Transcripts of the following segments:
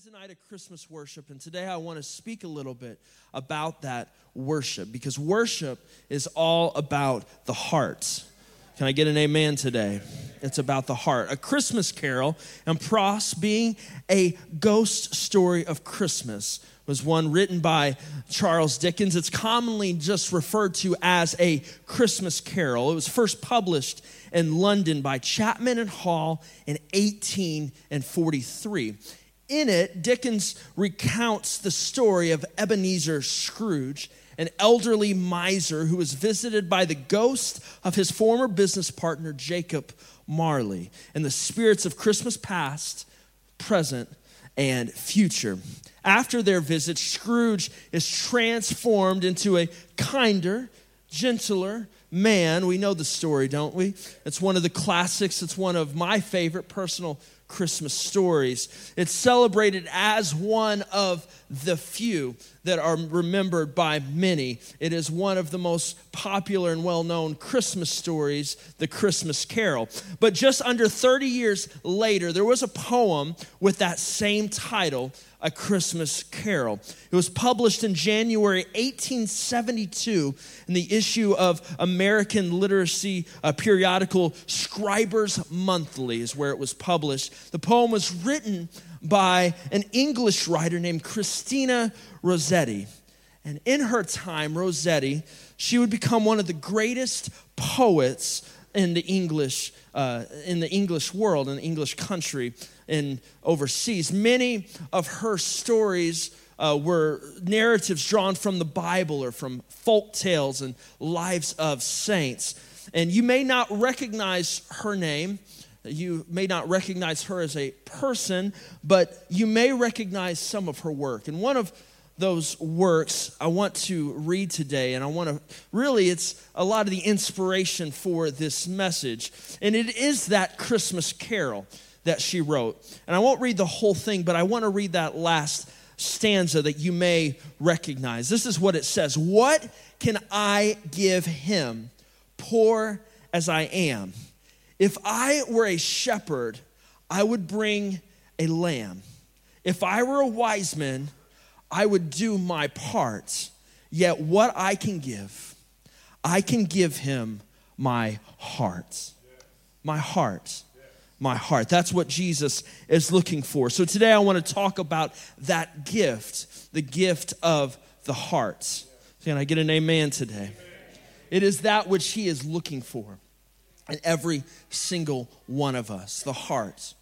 is a night of Christmas worship, and today I want to speak a little bit about that worship because worship is all about the heart. Can I get an amen today? It's about the heart. A Christmas Carol, and Prose being a ghost story of Christmas, was one written by Charles Dickens. It's commonly just referred to as a Christmas Carol. It was first published in London by Chapman and Hall in 1843 in it, Dickens recounts the story of Ebenezer Scrooge, an elderly miser who was visited by the ghost of his former business partner, Jacob Marley, and the spirits of Christmas past, present, and future. After their visit, Scrooge is transformed into a kinder, gentler man. We know the story, don't we? It's one of the classics, it's one of my favorite personal Christmas stories. It's celebrated as one of the few that are remembered by many. It is one of the most popular and well known Christmas stories, the Christmas Carol. But just under 30 years later, there was a poem with that same title a Christmas Carol. It was published in January 1872 in the issue of American literacy uh, periodical Scribner's Monthly, is where it was published. The poem was written by an English writer named Christina Rossetti. And in her time, Rossetti, she would become one of the greatest poets in the English, uh, in the English world, in the English country, and overseas. Many of her stories uh, were narratives drawn from the Bible or from folk tales and lives of saints. And you may not recognize her name. You may not recognize her as a person, but you may recognize some of her work. And one of those works I want to read today, and I want to really, it's a lot of the inspiration for this message. And it is that Christmas carol that she wrote. And I won't read the whole thing, but I want to read that last stanza that you may recognize. This is what it says What can I give him, poor as I am? If I were a shepherd, I would bring a lamb. If I were a wise man, I would do my part. Yet what I can give, I can give him my heart. My heart. My heart. That's what Jesus is looking for. So today I want to talk about that gift, the gift of the heart. Can I get an amen today? It is that which he is looking for in every single one of us, the heart.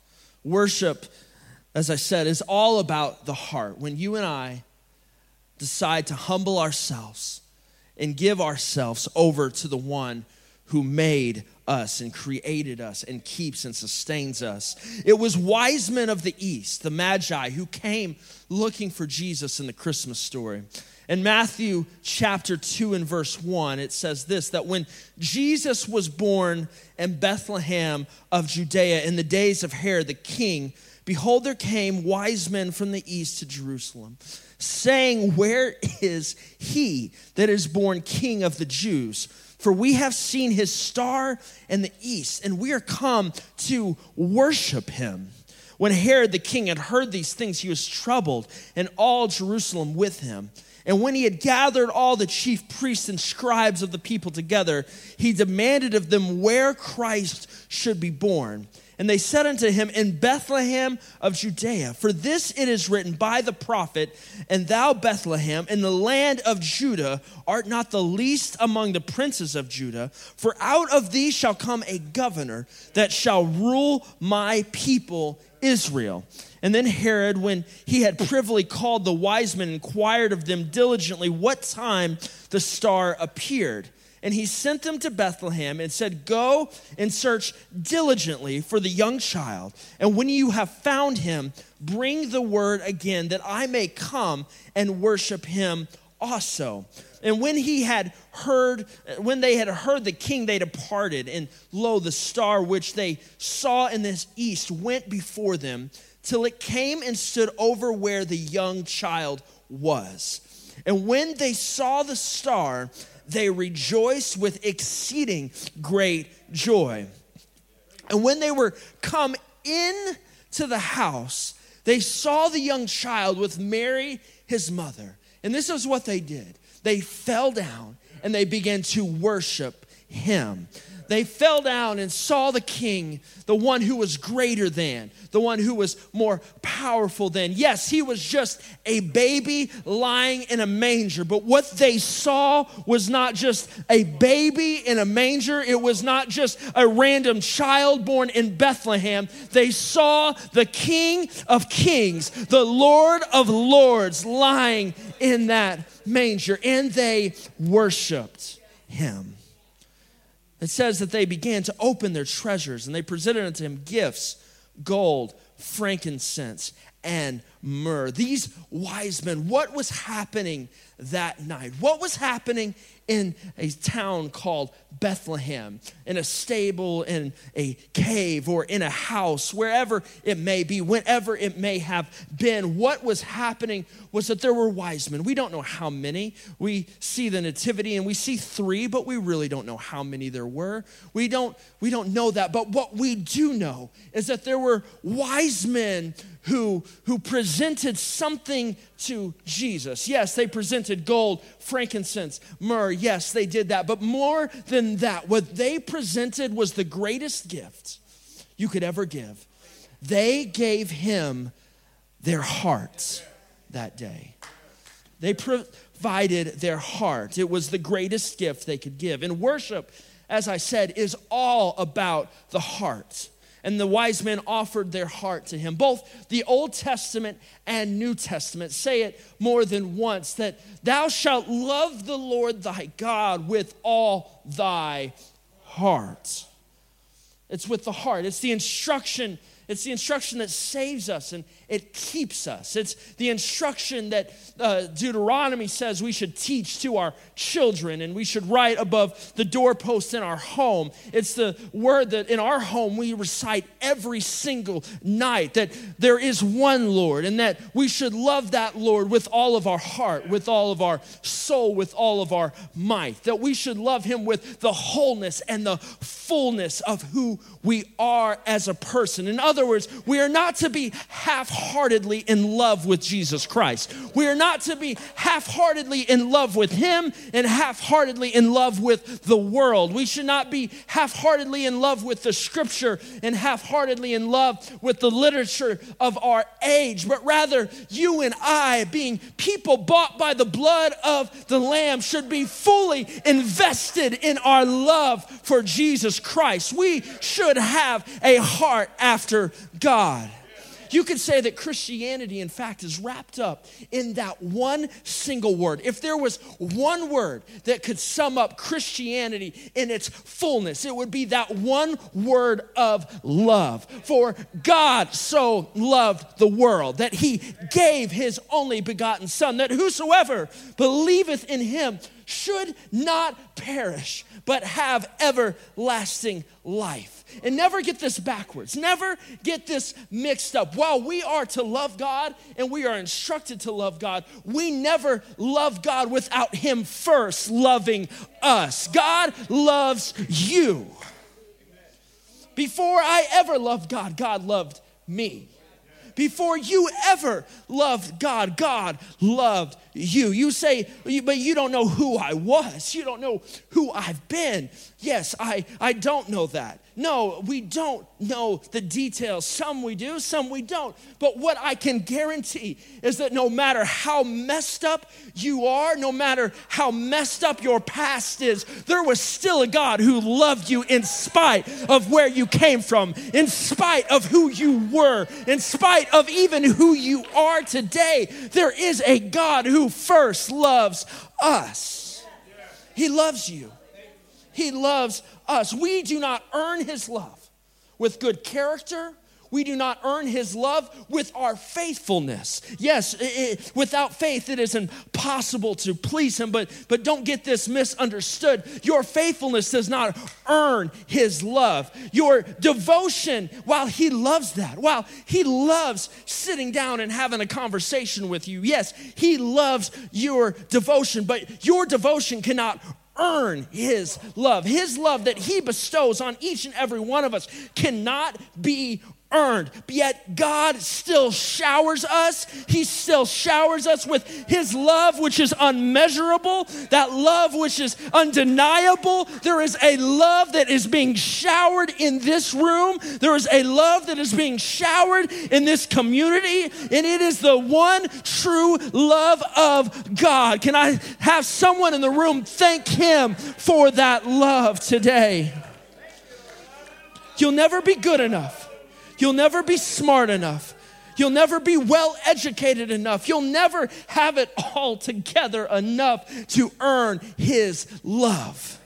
Worship as I said, is all about the heart. When you and I decide to humble ourselves and give ourselves over to the one who made us and created us and keeps and sustains us. It was wise men of the East, the Magi, who came looking for Jesus in the Christmas story. In Matthew chapter 2 and verse 1, it says this that when Jesus was born in Bethlehem of Judea in the days of Herod the king, Behold, there came wise men from the east to Jerusalem, saying, Where is he that is born king of the Jews? For we have seen his star in the east, and we are come to worship him. When Herod the king had heard these things, he was troubled, and all Jerusalem with him. And when he had gathered all the chief priests and scribes of the people together, he demanded of them where Christ should be born. And they said unto him, In Bethlehem of Judea, for this it is written by the prophet, And thou, Bethlehem, in the land of Judah, art not the least among the princes of Judah, for out of thee shall come a governor that shall rule my people Israel. And then Herod, when he had privily called the wise men, inquired of them diligently what time the star appeared. And he sent them to Bethlehem and said, Go and search diligently for the young child. And when you have found him, bring the word again that I may come and worship him also. And when he had heard, when they had heard the king, they departed. And lo, the star which they saw in this east went before them till it came and stood over where the young child was. And when they saw the star, they rejoiced with exceeding great joy. And when they were come in to the house, they saw the young child with Mary, his mother. And this is what they did they fell down and they began to worship him they fell down and saw the king, the one who was greater than, the one who was more powerful than. Yes, he was just a baby lying in a manger, but what they saw was not just a baby in a manger, it was not just a random child born in Bethlehem. They saw the king of kings, the lord of lords lying in that manger, and they worshiped him. It says that they began to open their treasures and they presented unto him gifts, gold, frankincense, and myrrh. These wise men, what was happening that night? What was happening in a town called Bethlehem, in a stable, in a cave, or in a house, wherever it may be, whenever it may have been. What was happening was that there were wise men. We don't know how many. We see the nativity and we see three, but we really don't know how many there were. We don't, we don't know that. But what we do know is that there were wise men who, who presented something to Jesus. Yes, they presented gold, frankincense, myrrh. Yes, they did that. But more than that, what they presented was the greatest gift you could ever give. They gave him their hearts that day. They provided their heart. It was the greatest gift they could give. And worship, as I said, is all about the heart and the wise men offered their heart to him. Both the Old Testament and New Testament say it more than once that thou shalt love the Lord thy God with all thy heart. It's with the heart, it's the instruction it's the instruction that saves us and it keeps us. It's the instruction that uh, Deuteronomy says we should teach to our children and we should write above the doorpost in our home. It's the word that in our home we recite every single night that there is one Lord and that we should love that Lord with all of our heart, with all of our soul, with all of our might. That we should love him with the wholeness and the fullness of who we are as a person. In other words, we are not to be half heartedly in love with Jesus Christ. We are not to be half heartedly in love with Him and half heartedly in love with the world. We should not be half heartedly in love with the scripture and half heartedly in love with the literature of our age, but rather you and I, being people bought by the blood of the Lamb, should be fully invested in our love for Jesus Christ. We should have a heart after God. You could say that Christianity, in fact, is wrapped up in that one single word. If there was one word that could sum up Christianity in its fullness, it would be that one word of love. For God so loved the world that he gave his only begotten Son, that whosoever believeth in him should not perish, but have everlasting life. And never get this backwards. Never get this mixed up. While we are to love God and we are instructed to love God, we never love God without Him first loving us. God loves you. Before I ever loved God, God loved me. Before you ever loved God, God loved you. You say, but you don't know who I was. You don't know who I've been. Yes, I, I don't know that. No, we don't know the details. Some we do, some we don't. But what I can guarantee is that no matter how messed up you are, no matter how messed up your past is, there was still a God who loved you in spite of where you came from, in spite of who you were, in spite of even who you are today. There is a God who first loves us. He loves you. He loves us. We do not earn His love with good character. We do not earn his love with our faithfulness. Yes, it, it, without faith, it is impossible to please him, but, but don't get this misunderstood. Your faithfulness does not earn his love. Your devotion, while he loves that, while he loves sitting down and having a conversation with you, yes, he loves your devotion, but your devotion cannot earn His love. His love that He bestows on each and every one of us cannot be earned. Yet God still showers us. He still showers us with His love, which is unmeasurable, that love which is undeniable. There is a love that is being showered in this room. There is a love that is being showered in this community, and it is the one true love of God. Can I have someone in the room thank Him for that love today? You'll never be good enough. You'll never be smart enough. You'll never be well educated enough. You'll never have it all together enough to earn His love.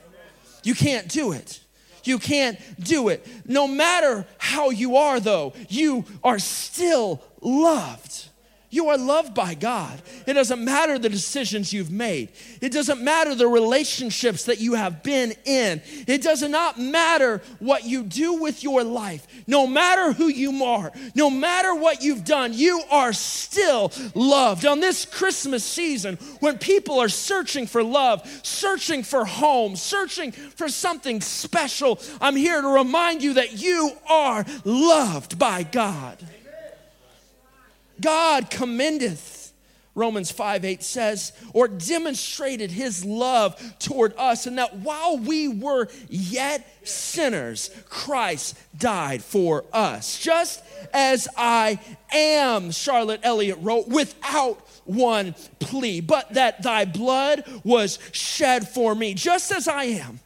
You can't do it. You can't do it. No matter how you are, though, you are still loved. You are loved by God. It doesn't matter the decisions you've made. It doesn't matter the relationships that you have been in. It does not matter what you do with your life. No matter who you are, no matter what you've done, you are still loved. On this Christmas season, when people are searching for love, searching for home, searching for something special, I'm here to remind you that you are loved by God. God commendeth, Romans 5 8 says, or demonstrated his love toward us, and that while we were yet sinners, Christ died for us. Just as I am, Charlotte Elliott wrote, without one plea, but that thy blood was shed for me, just as I am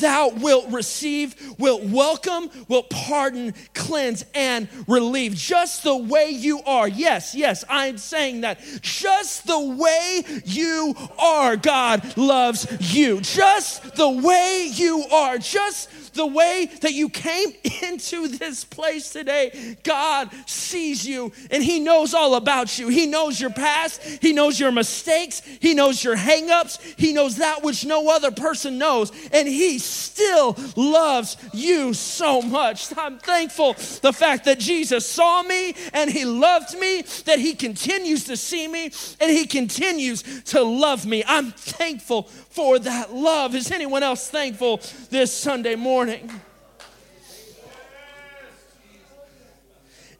thou wilt receive, wilt welcome, wilt pardon, cleanse, and relieve. Just the way you are. Yes, yes, I'm saying that. Just the way you are, God loves you. Just the way you are. Just the way that you came into this place today, God sees you and He knows all about you. He knows your past, He knows your mistakes, He knows your hangups, He knows that which no other person knows, and He still loves you so much. I'm thankful the fact that Jesus saw me and He loved me, that He continues to see me and He continues to love me. I'm thankful for that love. Is anyone else thankful this Sunday morning?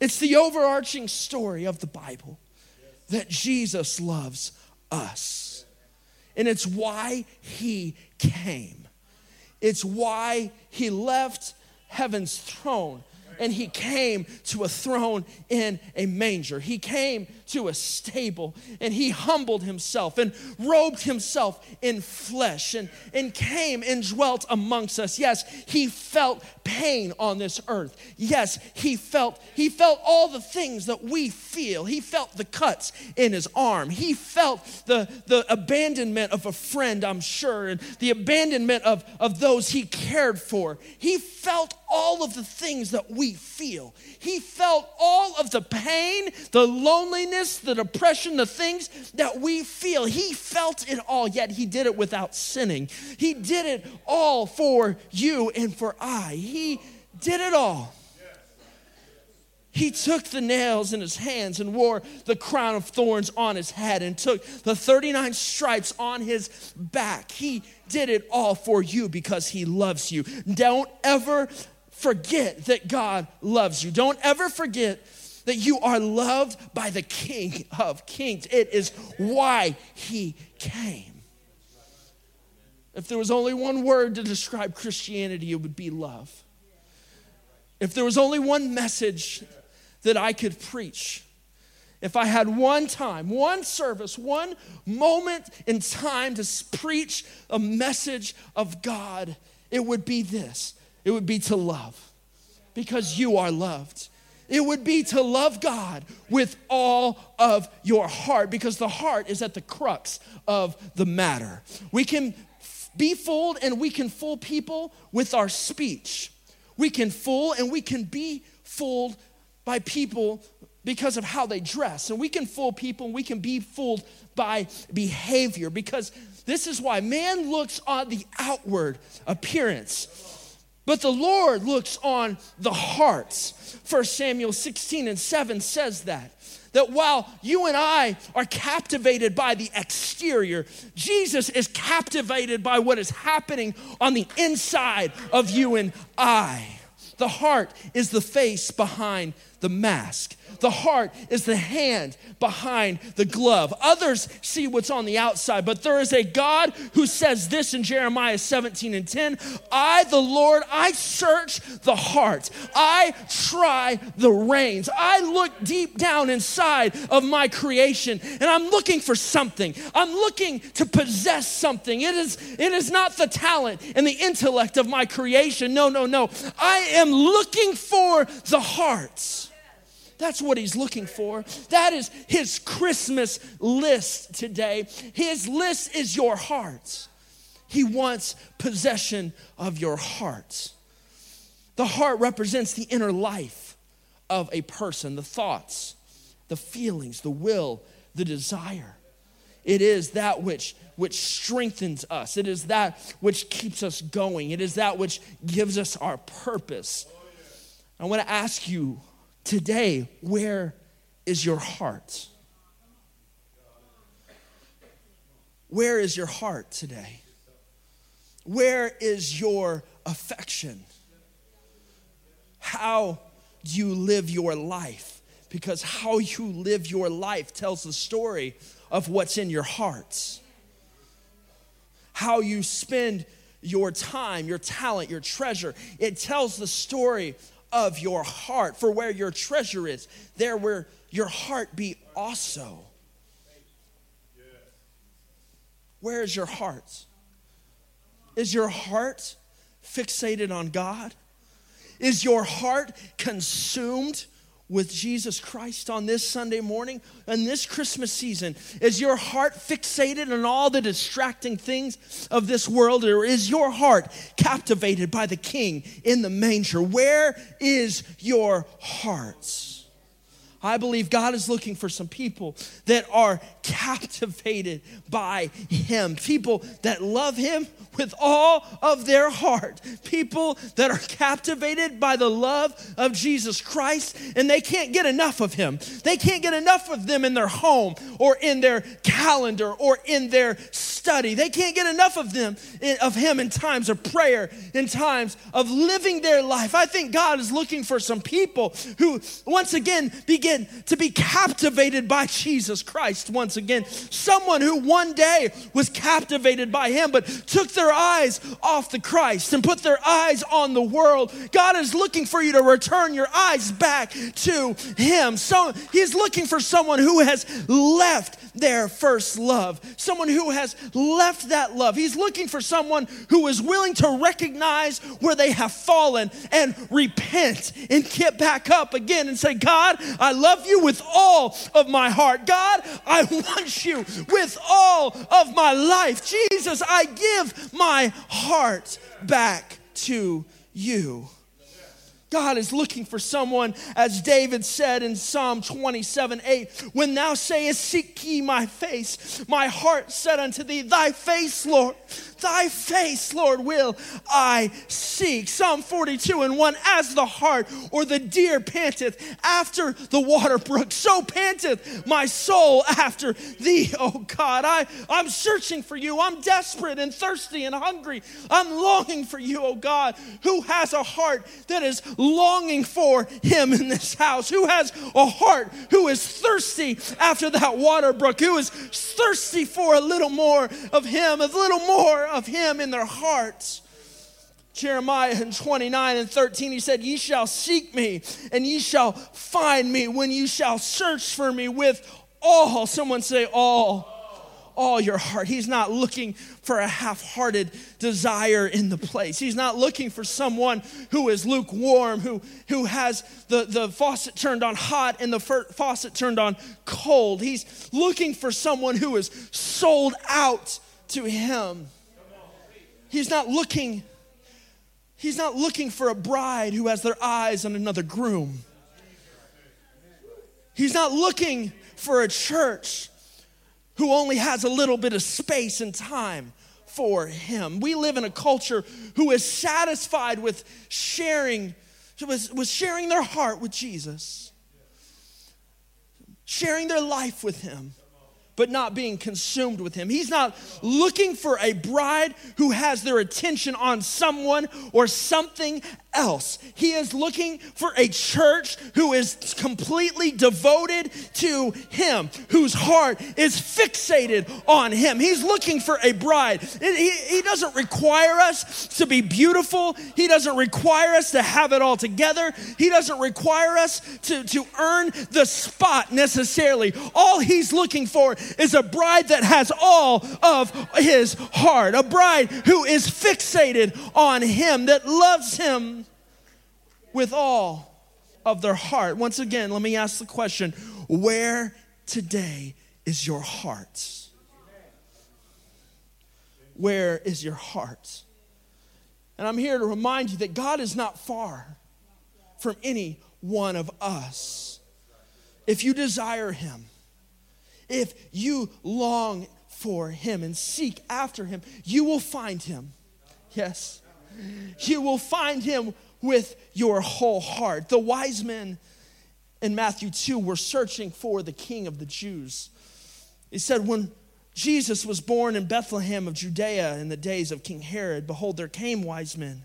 It's the overarching story of the Bible that Jesus loves us. And it's why he came. It's why he left heaven's throne and he came to a throne in a manger. He came to a stable and he humbled himself and robed himself in flesh and, and came and dwelt amongst us. Yes, he felt pain on this earth. Yes, he felt he felt all the things that we feel. He felt the cuts in his arm. He felt the, the abandonment of a friend, I'm sure, and the abandonment of, of those he cared for. He felt all of the things that we feel. He felt all of the pain, the loneliness, the depression, the things that we feel. He felt it all, yet he did it without sinning. He did it all for you and for I. He did it all. He took the nails in his hands and wore the crown of thorns on his head and took the 39 stripes on his back. He did it all for you because he loves you. Don't ever forget that God loves you. Don't ever forget that you are loved by the King of Kings. It is why he came. If there was only one word to describe Christianity, it would be love. If there was only one message that I could preach, if I had one time, one service, one moment in time to preach a message of God, it would be this it would be to love because you are loved. It would be to love God with all of your heart because the heart is at the crux of the matter. We can be fooled and we can fool people with our speech. We can fool and we can be fooled by people because of how they dress. And we can fool people and we can be fooled by behavior because this is why man looks on the outward appearance but the Lord looks on the hearts. 1 Samuel 16 and 7 says that. That while you and I are captivated by the exterior, Jesus is captivated by what is happening on the inside of you and I. The heart is the face behind the mask. The heart is the hand behind the glove. Others see what's on the outside, but there is a God who says this in Jeremiah 17 and 10 I, the Lord, I search the heart, I try the reins, I look deep down inside of my creation, and I'm looking for something. I'm looking to possess something. It is, it is not the talent and the intellect of my creation. No, no, no. I am looking for the hearts. That's what he's looking for. That is his Christmas list today. His list is your heart. He wants possession of your heart. The heart represents the inner life of a person, the thoughts, the feelings, the will, the desire. It is that which which strengthens us. It is that which keeps us going. It is that which gives us our purpose. I want to ask you Today, where is your heart? Where is your heart today? Where is your affection? How do you live your life? Because how you live your life tells the story of what's in your hearts. How you spend your time, your talent, your treasure, it tells the story of your heart. For where your treasure is, there will your heart be also. Where is your heart? Is your heart fixated on God? Is your heart consumed with Jesus Christ on this Sunday morning and this Christmas season? Is your heart fixated on all the distracting things of this world, or is your heart captivated by the King in the manger? Where is your heart? I believe God is looking for some people that are captivated by Him, people that love Him with all of their heart, people that are captivated by the love of Jesus Christ, and they can't get enough of Him. They can't get enough of them in their home or in their calendar or in their study. They can't get enough of them eh, of Him in times of prayer, in times of living their life. I think God is looking for some people who once again begin begin to be captivated by Jesus Christ once again. Someone who one day was captivated by him, but took their eyes off the Christ and put their eyes on the world. God is looking for you to return your eyes back to him. So he's looking for someone who has left their first love, someone who has left that love. He's looking for someone who is willing to recognize where they have fallen and repent and get back up again and say, God, I love you with all of my heart. God, I want you with all of my life. Jesus, I give my heart back to you. God is looking for someone, as David said in Psalm 27 8, when thou sayest, Seek ye my face, my heart said unto thee, Thy face, Lord, Thy face, Lord, will I seek. Psalm 42 and 1 As the hart or the deer panteth after the water brook, so panteth my soul after thee, O God. I, I'm searching for you. I'm desperate and thirsty and hungry. I'm longing for you, O God. Who has a heart that is longing for him in this house? Who has a heart who is thirsty after that water brook? Who is thirsty for a little more of him, a little more of him in their hearts. Jeremiah in 29 and 13, he said, Ye shall seek me, and ye shall find me when you shall search for me with all, someone say, all, all your heart. He's not looking for a half hearted desire in the place. He's not looking for someone who is lukewarm, who, who has the, the faucet turned on hot and the faucet turned on cold. He's looking for someone who is sold out to Him. He's not looking He's not looking for a bride who has their eyes on another groom. He's not looking for a church who only has a little bit of space and time for him. We live in a culture who is satisfied with sharing, with sharing their heart with Jesus, sharing their life with him but not being consumed with him. He's not looking for a bride who has their attention on someone or something else. He is looking for a church who is completely devoted to Him, whose heart is fixated on Him. He's looking for a bride. He, he doesn't require us to be beautiful, He doesn't require us to have it all together, He doesn't require us to, to earn the spot necessarily. All He's looking for is a bride that has all of His heart, a bride who is fixated on Him, that loves Him with all of their heart. Once again, let me ask the question where today is your heart? Where is your heart? And I'm here to remind you that God is not far from any one of us. If you desire Him, if you long for Him and seek after Him, you will find Him. Yes. You will find Him with your whole heart. The wise men in Matthew 2 were searching for the king of the Jews. He said, When Jesus was born in Bethlehem of Judea in the days of King Herod, behold, there came wise men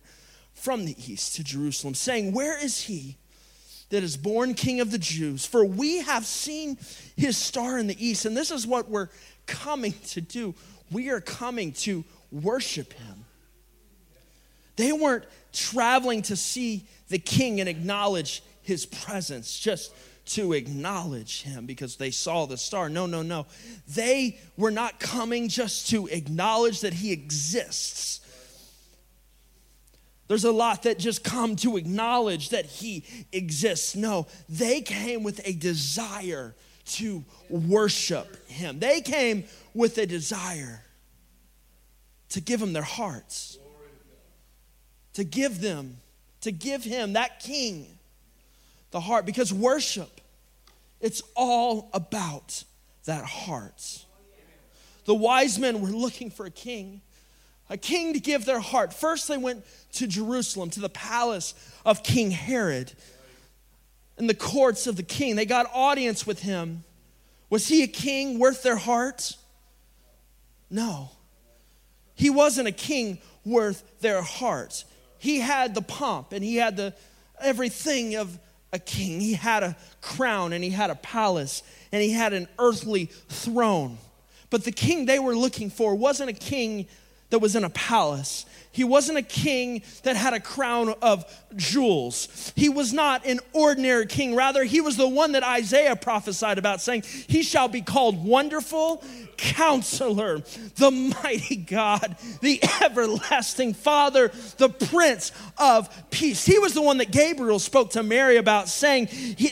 from the east to Jerusalem, saying, Where is he that is born king of the Jews? For we have seen his star in the east. And this is what we're coming to do. We are coming to worship him. They weren't traveling to see the king and acknowledge his presence, just to acknowledge him because they saw the star. No, no, no. They were not coming just to acknowledge that he exists. There's a lot that just come to acknowledge that he exists. No, they came with a desire to worship him. They came with a desire to give him their hearts to give them, to give him, that king, the heart. Because worship, it's all about that heart. The wise men were looking for a king, a king to give their heart. First, they went to Jerusalem, to the palace of King Herod, in the courts of the king. They got audience with him. Was he a king worth their heart? No. He wasn't a king worth their heart he had the pomp and he had the everything of a king. He had a crown and he had a palace and he had an earthly throne. But the king they were looking for wasn't a king that was in a palace. He wasn't a king that had a crown of jewels. He was not an ordinary king. Rather, he was the one that Isaiah prophesied about, saying, He shall be called Wonderful Counselor, the Mighty God, the Everlasting Father, the Prince of Peace. He was the one that Gabriel spoke to Mary about, saying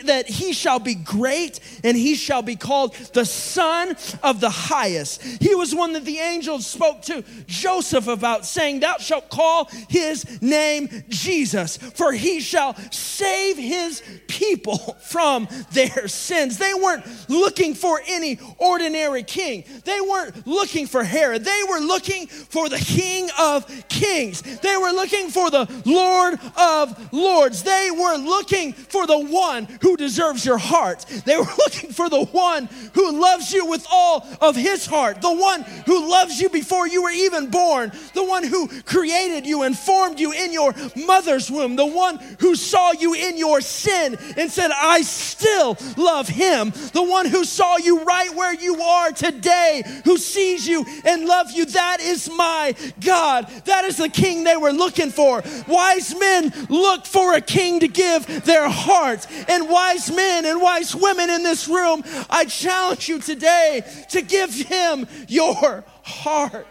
that he shall be great and he shall be called the Son of the Highest. He was one that the angels spoke to Joseph about, saying, Thou shalt call his name Jesus, for he shall save his people from their sins. They weren't looking for any ordinary king, they weren't looking for Herod. They were looking for the King of Kings, they were looking for the Lord of Lords. They were looking for the one who deserves your heart. They were looking for the one who loves you with all of his heart, the one who loves you before you were even born, the one who created you and formed you in your mother's womb, the one who saw you in your sin and said, I still love him, the one who saw you right where you are today, who sees you and loves you. That is my God. That is the king they were looking for. Wise men look for a king to give their hearts. And wise men and wise women in this room, I challenge you today to give him your heart.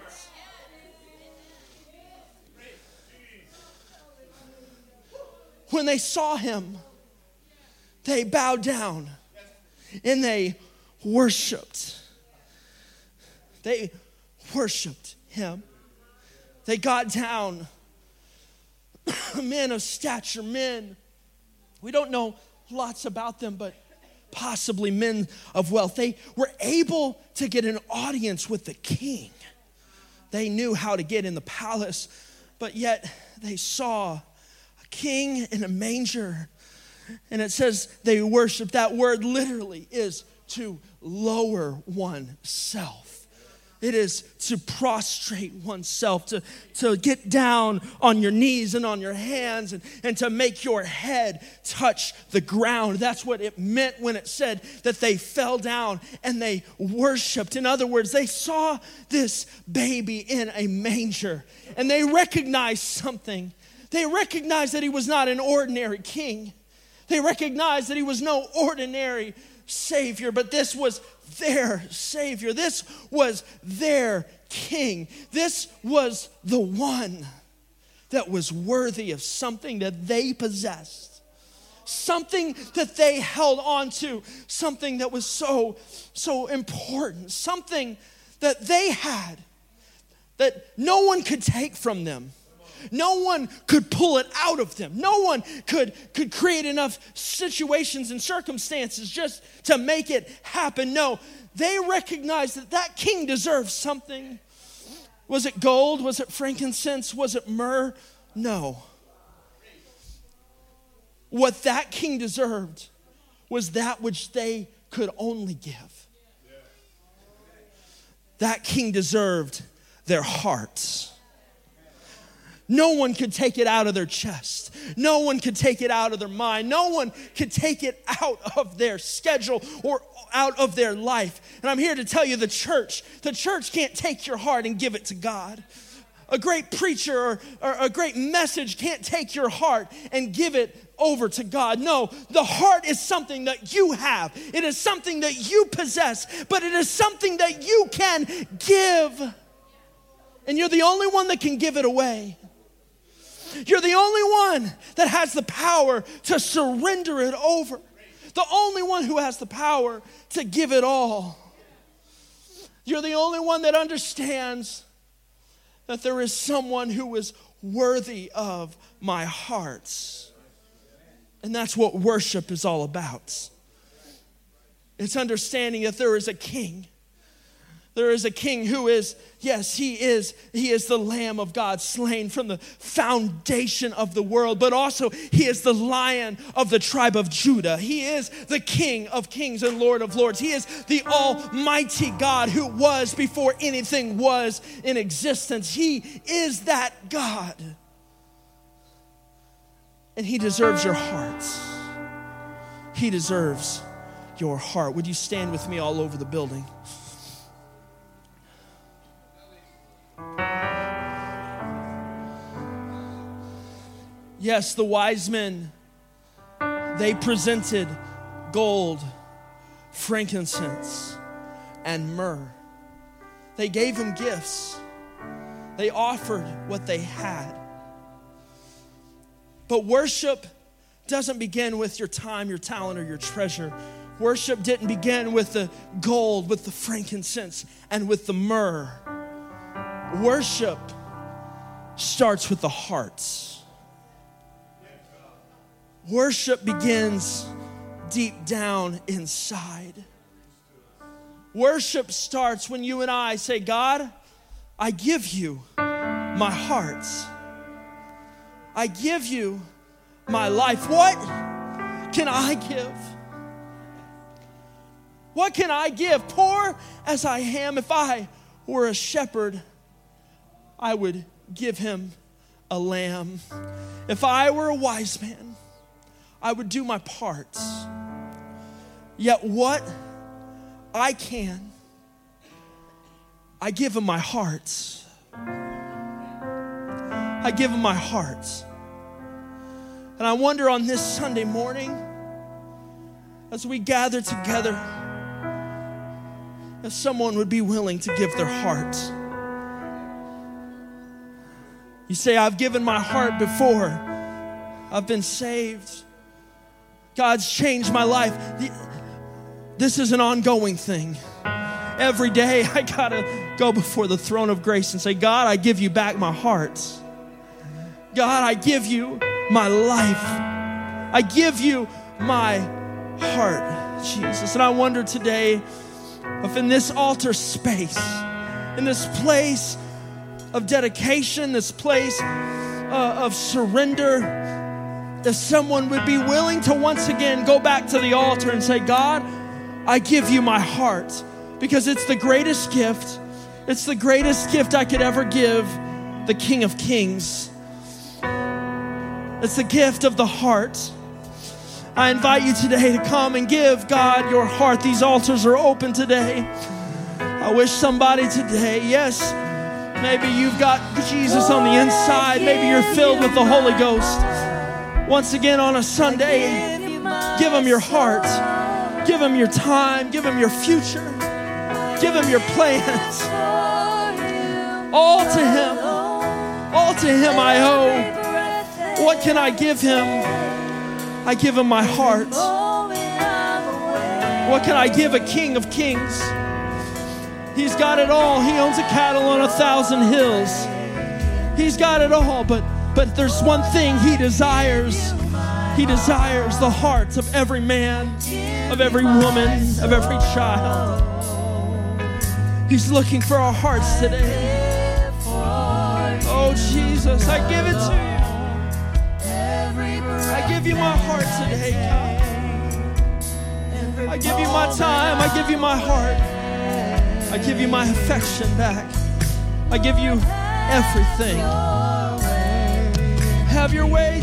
when they saw him, they bowed down and they worshiped. They worshiped him. They got down. men of stature, men. We don't know lots about them, but possibly men of wealth. They were able to get an audience with the king. They knew how to get in the palace, but yet they saw a king in a manger. And it says they worship. That word literally is to lower oneself. It is to prostrate oneself, to, to get down on your knees and on your hands, and, and to make your head touch the ground. That's what it meant when it said that they fell down and they worshiped. In other words, they saw this baby in a manger and they recognized something. They recognized that he was not an ordinary king, they recognized that he was no ordinary Savior, but this was their Savior. This was their King. This was the one that was worthy of something that they possessed, something that they held on to, something that was so, so important, something that they had that no one could take from them. No one could pull it out of them. No one could, could create enough situations and circumstances just to make it happen. No, they recognized that that king deserved something. Was it gold? Was it frankincense? Was it myrrh? No. What that king deserved was that which they could only give. That king deserved their hearts. No one could take it out of their chest. No one could take it out of their mind. No one could take it out of their schedule or out of their life. And I'm here to tell you the church, the church can't take your heart and give it to God. A great preacher or, or a great message can't take your heart and give it over to God. No, the heart is something that you have, it is something that you possess, but it is something that you can give. And you're the only one that can give it away. You're the only one that has the power to surrender it over. The only one who has the power to give it all. You're the only one that understands that there is someone who is worthy of my hearts. And that's what worship is all about. It's understanding that there is a king there is a king who is, yes, he is, he is the Lamb of God slain from the foundation of the world, but also he is the lion of the tribe of Judah. He is the King of kings and Lord of lords. He is the Almighty God who was before anything was in existence. He is that God. And he deserves your hearts. He deserves your heart. Would you stand with me all over the building? Yes, the wise men, they presented gold, frankincense, and myrrh. They gave him gifts. They offered what they had. But worship doesn't begin with your time, your talent, or your treasure. Worship didn't begin with the gold, with the frankincense, and with the myrrh. Worship starts with the hearts. Worship begins deep down inside. Worship starts when you and I say, God, I give you my heart. I give you my life. What can I give? What can I give? Poor as I am, if I were a shepherd, I would give him a lamb. If I were a wise man, I would do my part. Yet what I can, I give him my heart. I give him my heart. And I wonder on this Sunday morning, as we gather together, if someone would be willing to give their heart. You say, I've given my heart before, I've been saved. God's changed my life. This is an ongoing thing. Every day I gotta go before the throne of grace and say, God, I give you back my heart. God, I give you my life. I give you my heart, Jesus. And I wonder today if in this altar space, in this place of dedication, this place uh, of surrender, that someone would be willing to once again go back to the altar and say, God, I give you my heart because it's the greatest gift. It's the greatest gift I could ever give the King of Kings. It's the gift of the heart. I invite you today to come and give God your heart. These altars are open today. I wish somebody today, yes, maybe you've got Jesus on the inside, maybe you're filled with the Holy Ghost. Once again on a Sunday, give Him your heart, give Him your time, give Him your future, give Him your plans. All to Him, all to Him I owe. What can I give him? I give him my heart. What can I give a king of kings? He's got it all. He owns a cattle on a thousand hills. He's got it all, but but there's one thing he desires. He desires the hearts of every man, of every woman, of every child. He's looking for our hearts today. Oh Jesus, I give it to you. I give you my heart today, God. I give you my time. I give you my heart. I give you my affection back. I give you everything. Have your way.